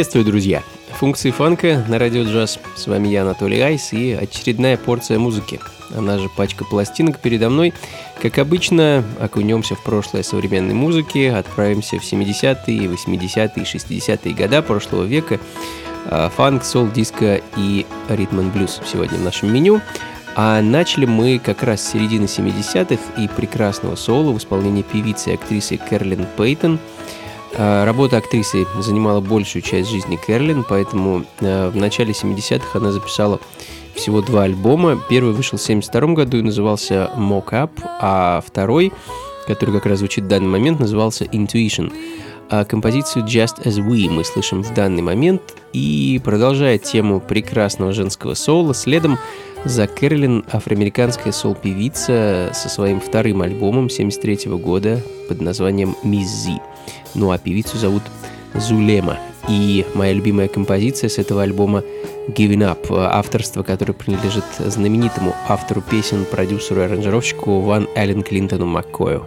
Приветствую, друзья! Функции фанка на радио джаз. С вами я, Анатолий Айс, и очередная порция музыки. Она же пачка пластинок передо мной. Как обычно, окунемся в прошлое современной музыки, отправимся в 70-е, 80-е, 60-е года прошлого века. А, фанк, сол, диско и ритм и блюз сегодня в нашем меню. А начали мы как раз с середины 70-х и прекрасного соло в исполнении певицы и актрисы Кэрлин Пейтон – работа актрисы занимала большую часть жизни Кэрлин, поэтому э, в начале 70-х она записала всего два альбома. Первый вышел в 72 году и назывался Mock Up, а второй, который как раз звучит в данный момент, назывался Intuition. А композицию Just As We мы слышим в данный момент и продолжая тему прекрасного женского соло, следом за Кэролин афроамериканская сол-певица со своим вторым альбомом 73 года под названием «Miss Z». Ну а певицу зовут Зулема. И моя любимая композиция с этого альбома Giving Up, авторство, которое принадлежит знаменитому автору песен, продюсеру и аранжировщику Ван Эллен Клинтону Маккою.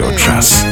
На радио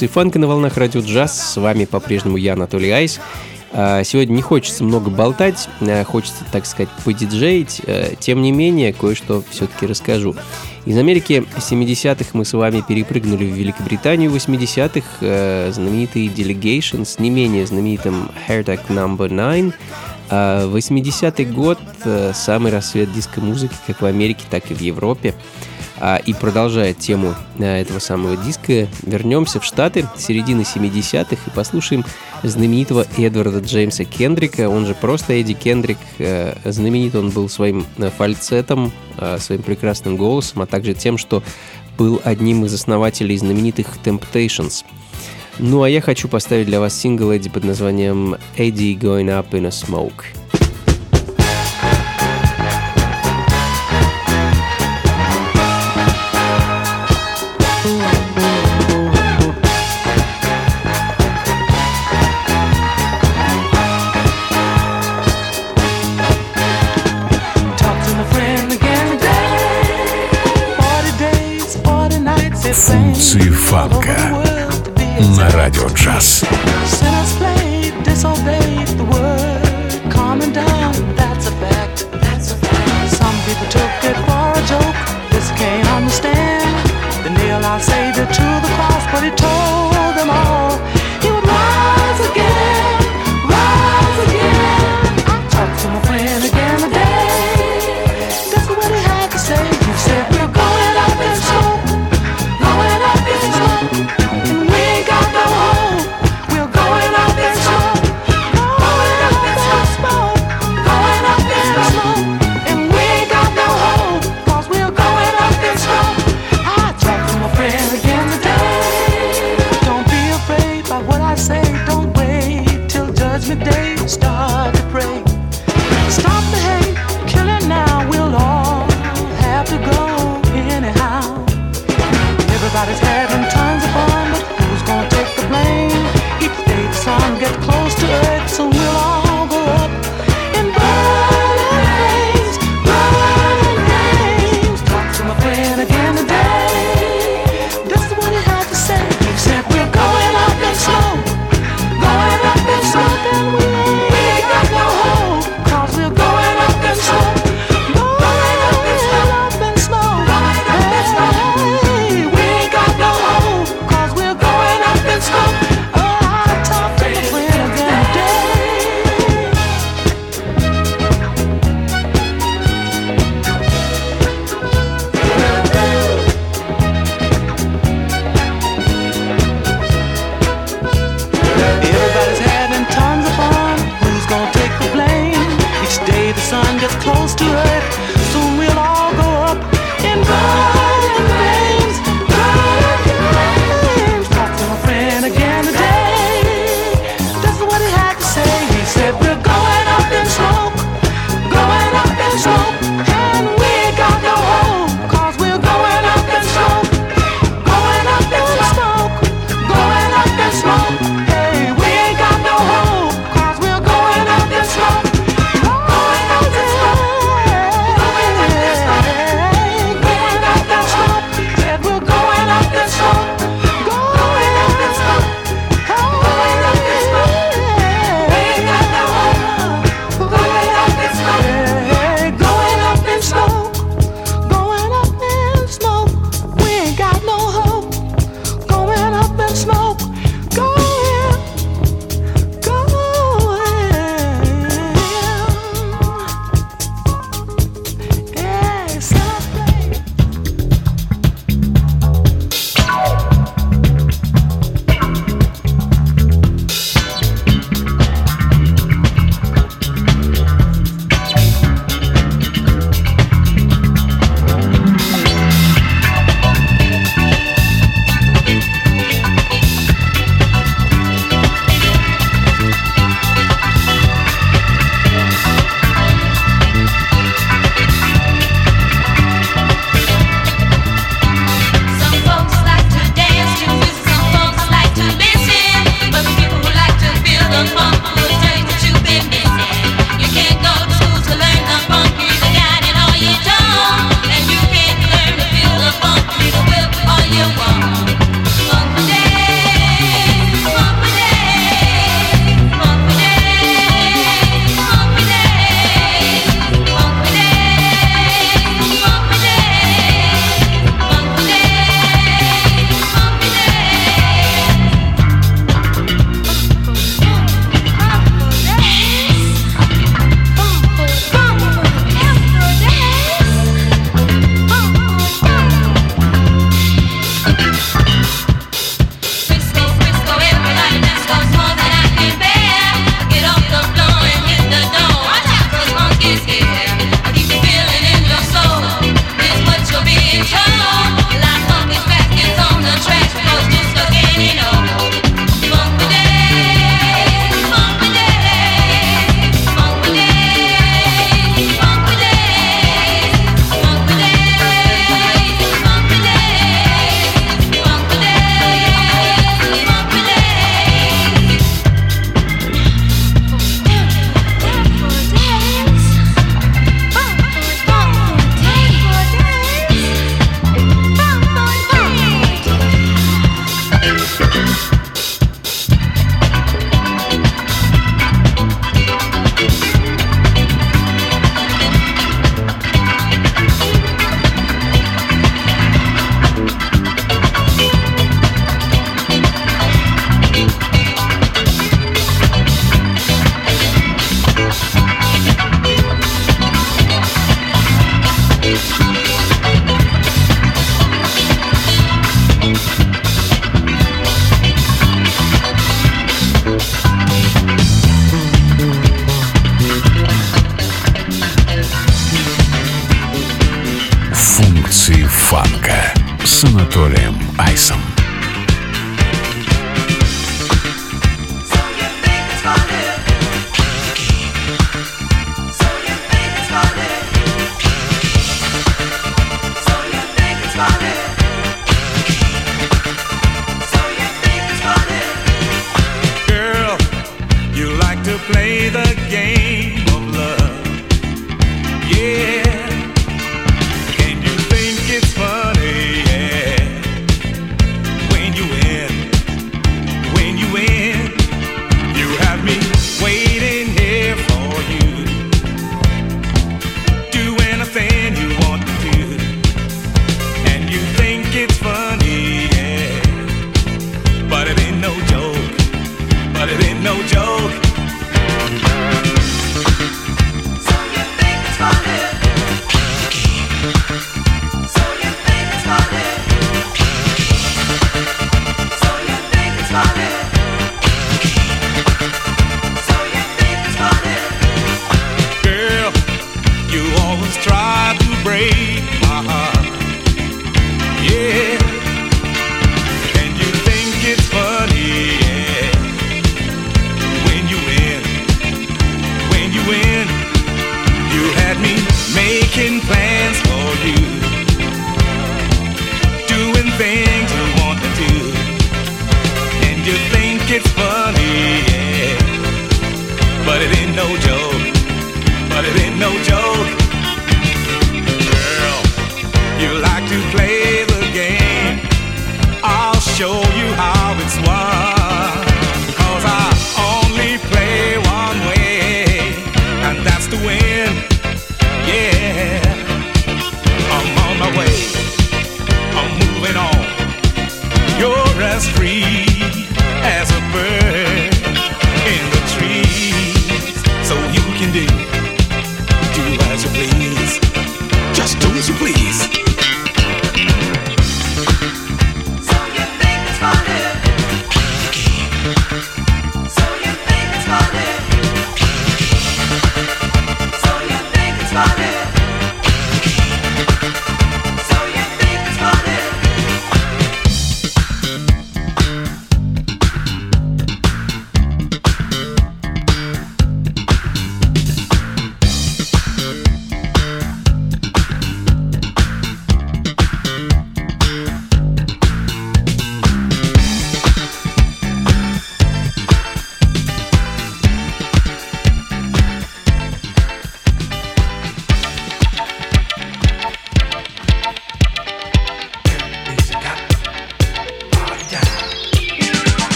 Функции фанка на волнах радио джаз. С вами по-прежнему я, Анатолий Айс. А, сегодня не хочется много болтать, а, хочется, так сказать, подиджеить. А, тем не менее, кое-что все-таки расскажу. Из Америки 70-х мы с вами перепрыгнули в Великобританию 80-х. Знаменитый Delegation с не менее знаменитым Hairtag No. 9. 80-й год – самый рассвет диско-музыки как в Америке, так и в Европе. А, и продолжая тему э, этого самого диска, вернемся в Штаты середины 70-х и послушаем знаменитого Эдварда Джеймса Кендрика, он же просто Эдди Кендрик. Э, знаменит он был своим э, фальцетом, своим прекрасным голосом, а также тем, что был одним из основателей знаменитых Temptations. Ну а я хочу поставить для вас сингл Эдди под названием «Eddie Going Up in a Smoke». На радио джаз.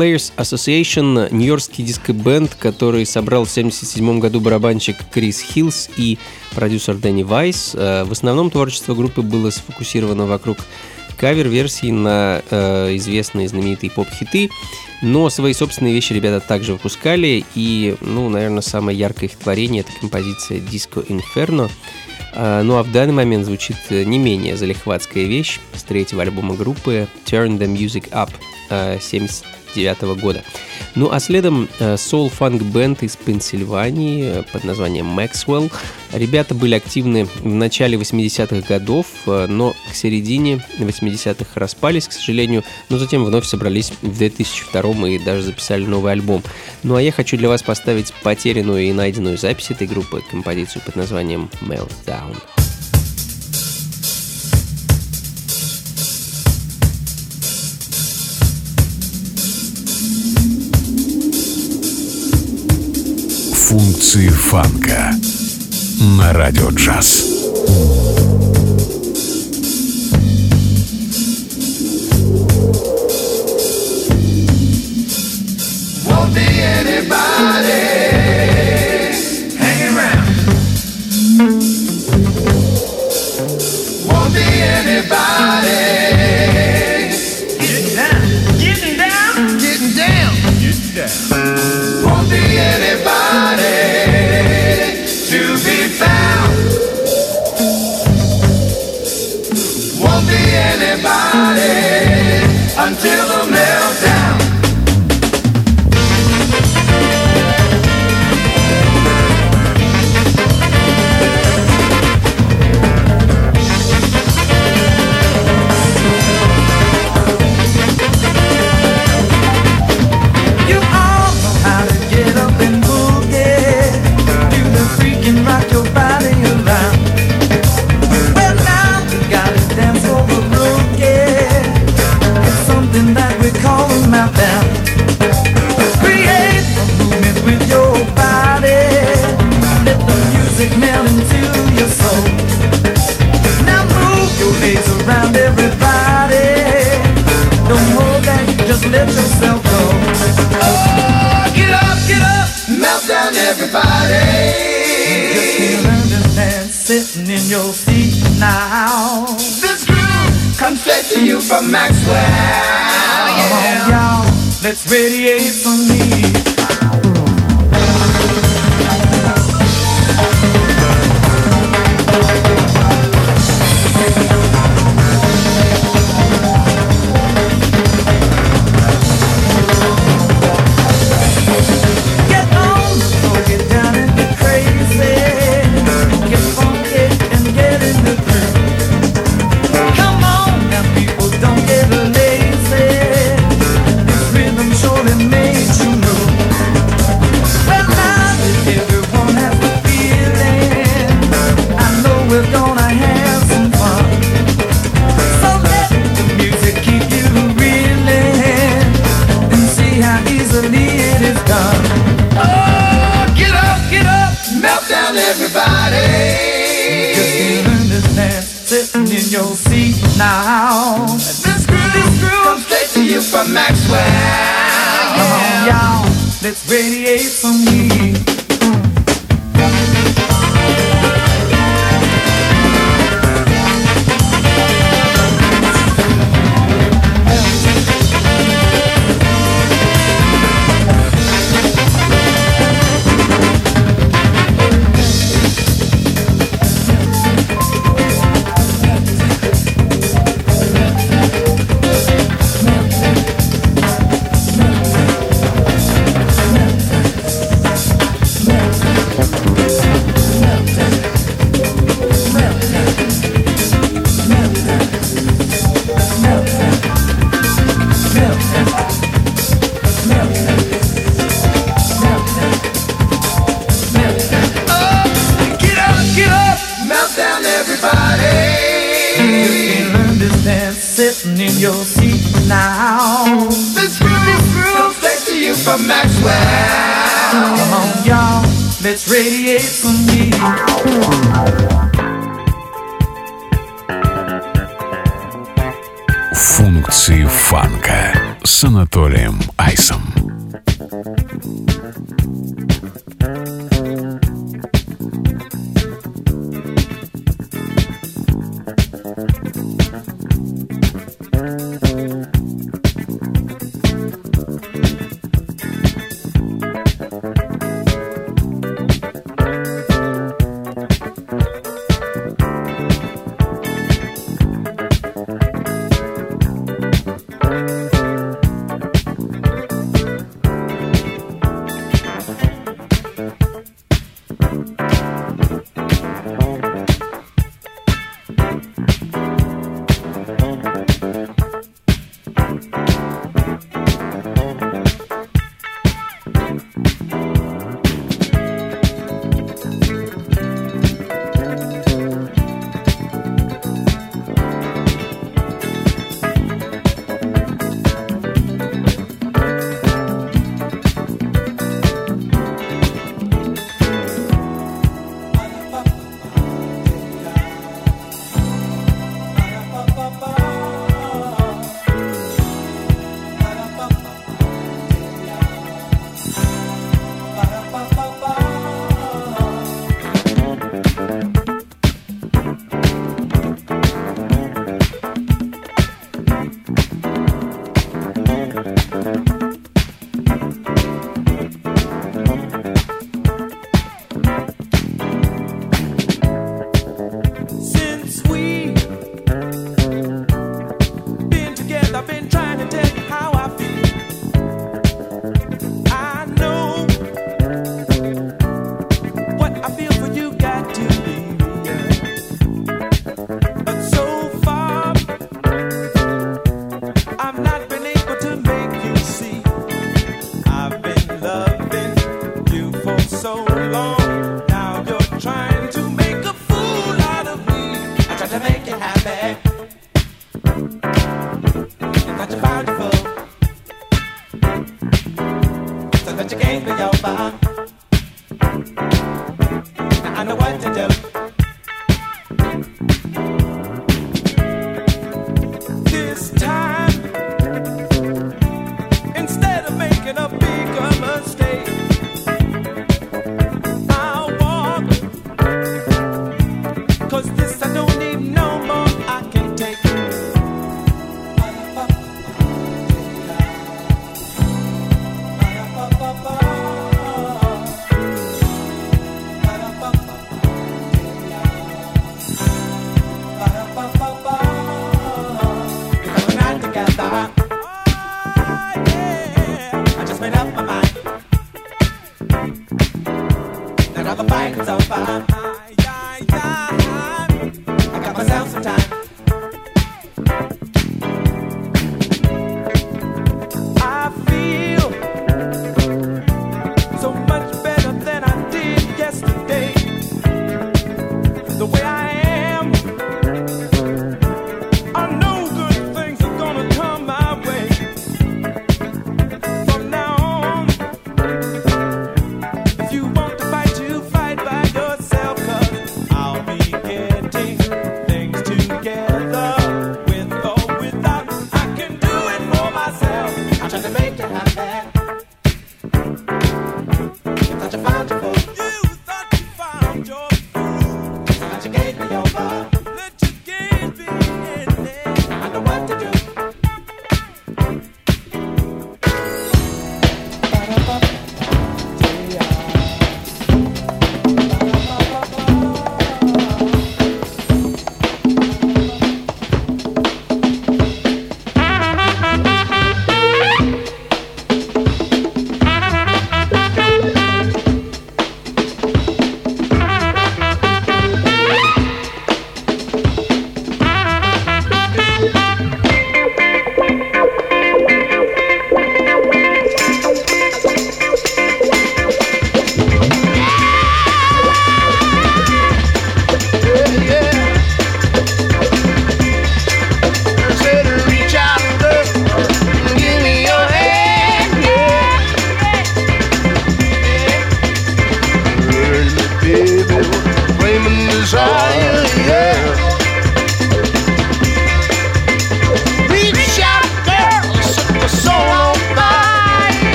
Players Association — нью-йоркский диско-бенд, который собрал в 1977 году барабанщик Крис Хиллс и продюсер Дэнни Вайс. Э, в основном творчество группы было сфокусировано вокруг кавер-версий на э, известные знаменитые поп-хиты, но свои собственные вещи ребята также выпускали, и, ну, наверное, самое яркое их творение — это композиция «Disco Inferno», э, ну а в данный момент звучит не менее залихватская вещь с третьего альбома группы «Turn the Music Up» 70 э, 1999 года. Ну а следом Soul Funk Band из Пенсильвании э, под названием Maxwell. Ребята были активны в начале 80-х годов, э, но к середине 80-х распались, к сожалению, но затем вновь собрались в 2002 и даже записали новый альбом. Ну а я хочу для вас поставить потерянную и найденную запись этой группы, композицию под названием Meltdown. Функции фанка на радио джаз. Won't be anybody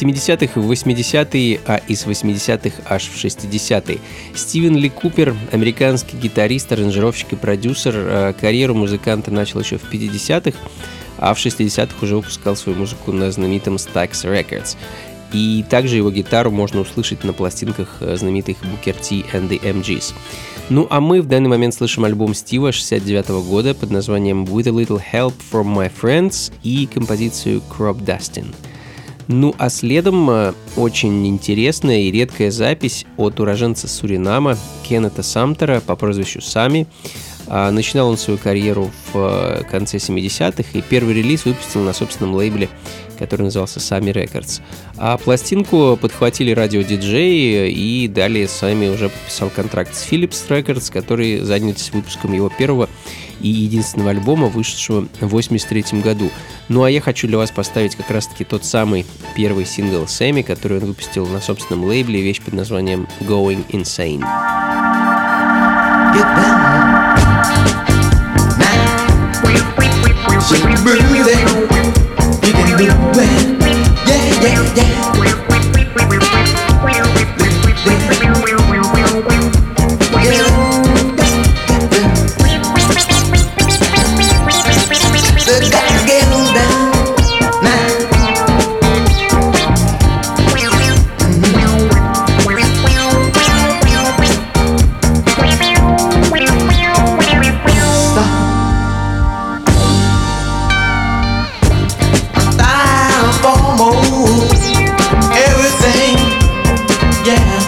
70-х в 80-е, а из 80-х аж в 60-е. Стивен Ли Купер, американский гитарист, аранжировщик и продюсер, э, карьеру музыканта начал еще в 50-х, а в 60-х уже выпускал свою музыку на знаменитом Stax Records. И также его гитару можно услышать на пластинках э, знаменитых Booker T and the MGs. Ну а мы в данный момент слышим альбом Стива 69 -го года под названием With a Little Help from My Friends и композицию Crop Dustin. Ну а следом э, очень интересная и редкая запись от уроженца Суринама Кеннета Самтера по прозвищу Сами. А, начинал он свою карьеру в э, конце 70-х и первый релиз выпустил на собственном лейбле, который назывался Sami Records. А пластинку подхватили радиодиджеи и далее Сами уже подписал контракт с Philips Records, который занялся выпуском его первого и единственного альбома, вышедшего в 1983 году. Ну а я хочу для вас поставить как раз-таки тот самый первый сингл Сэмми, который он выпустил на собственном лейбле, вещь под названием Going Insane. Get. Yeah, yeah, yeah. yeah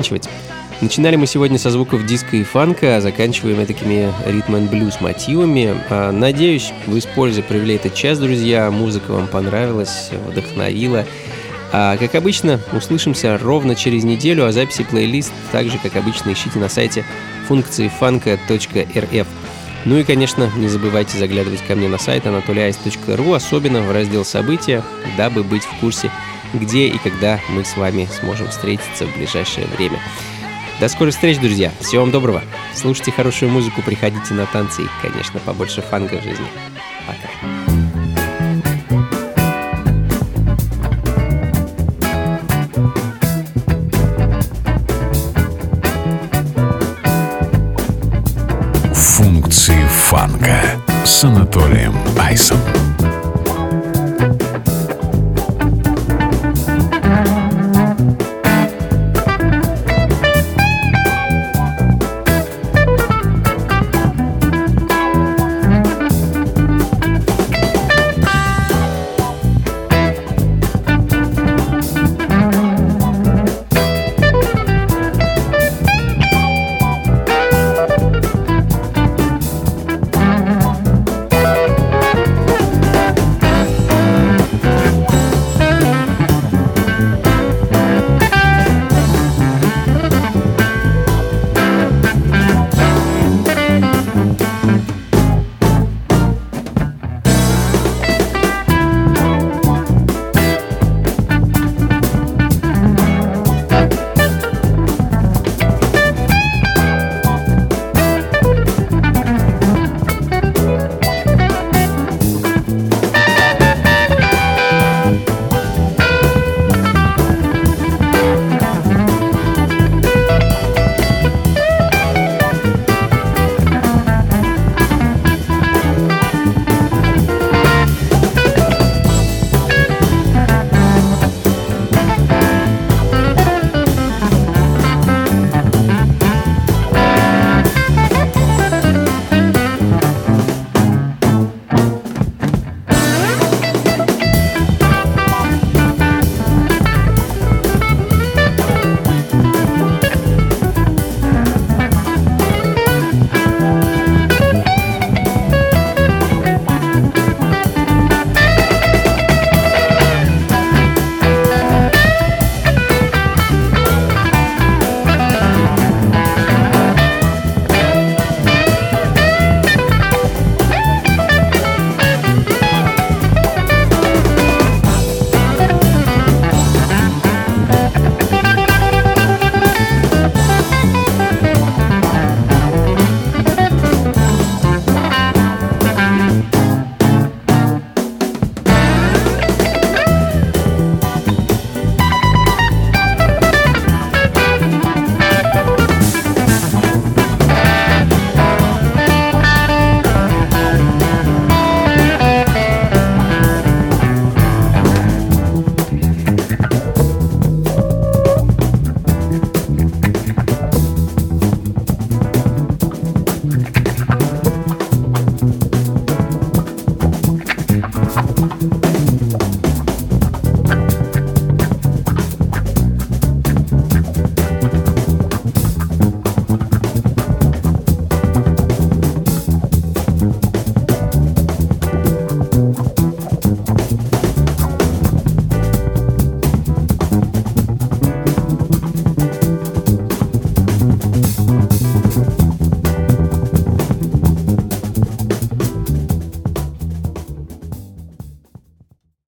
заканчивать. Начинали мы сегодня со звуков диска и фанка, а заканчиваем такими ритм and блюз мотивами. А, надеюсь, вы с пользой провели этот час, друзья. Музыка вам понравилась, вдохновила. А, как обычно, услышимся ровно через неделю, а записи плейлист также, как обычно, ищите на сайте функции фанка.рф. Ну и, конечно, не забывайте заглядывать ко мне на сайт anatolyice.ru, особенно в раздел «События», дабы быть в курсе, где и когда мы с вами сможем встретиться в ближайшее время. До скорых встреч, друзья. Всего вам доброго. Слушайте хорошую музыку, приходите на танцы и, конечно, побольше фанка в жизни. Пока. Функции фанка с Анатолием Айсом.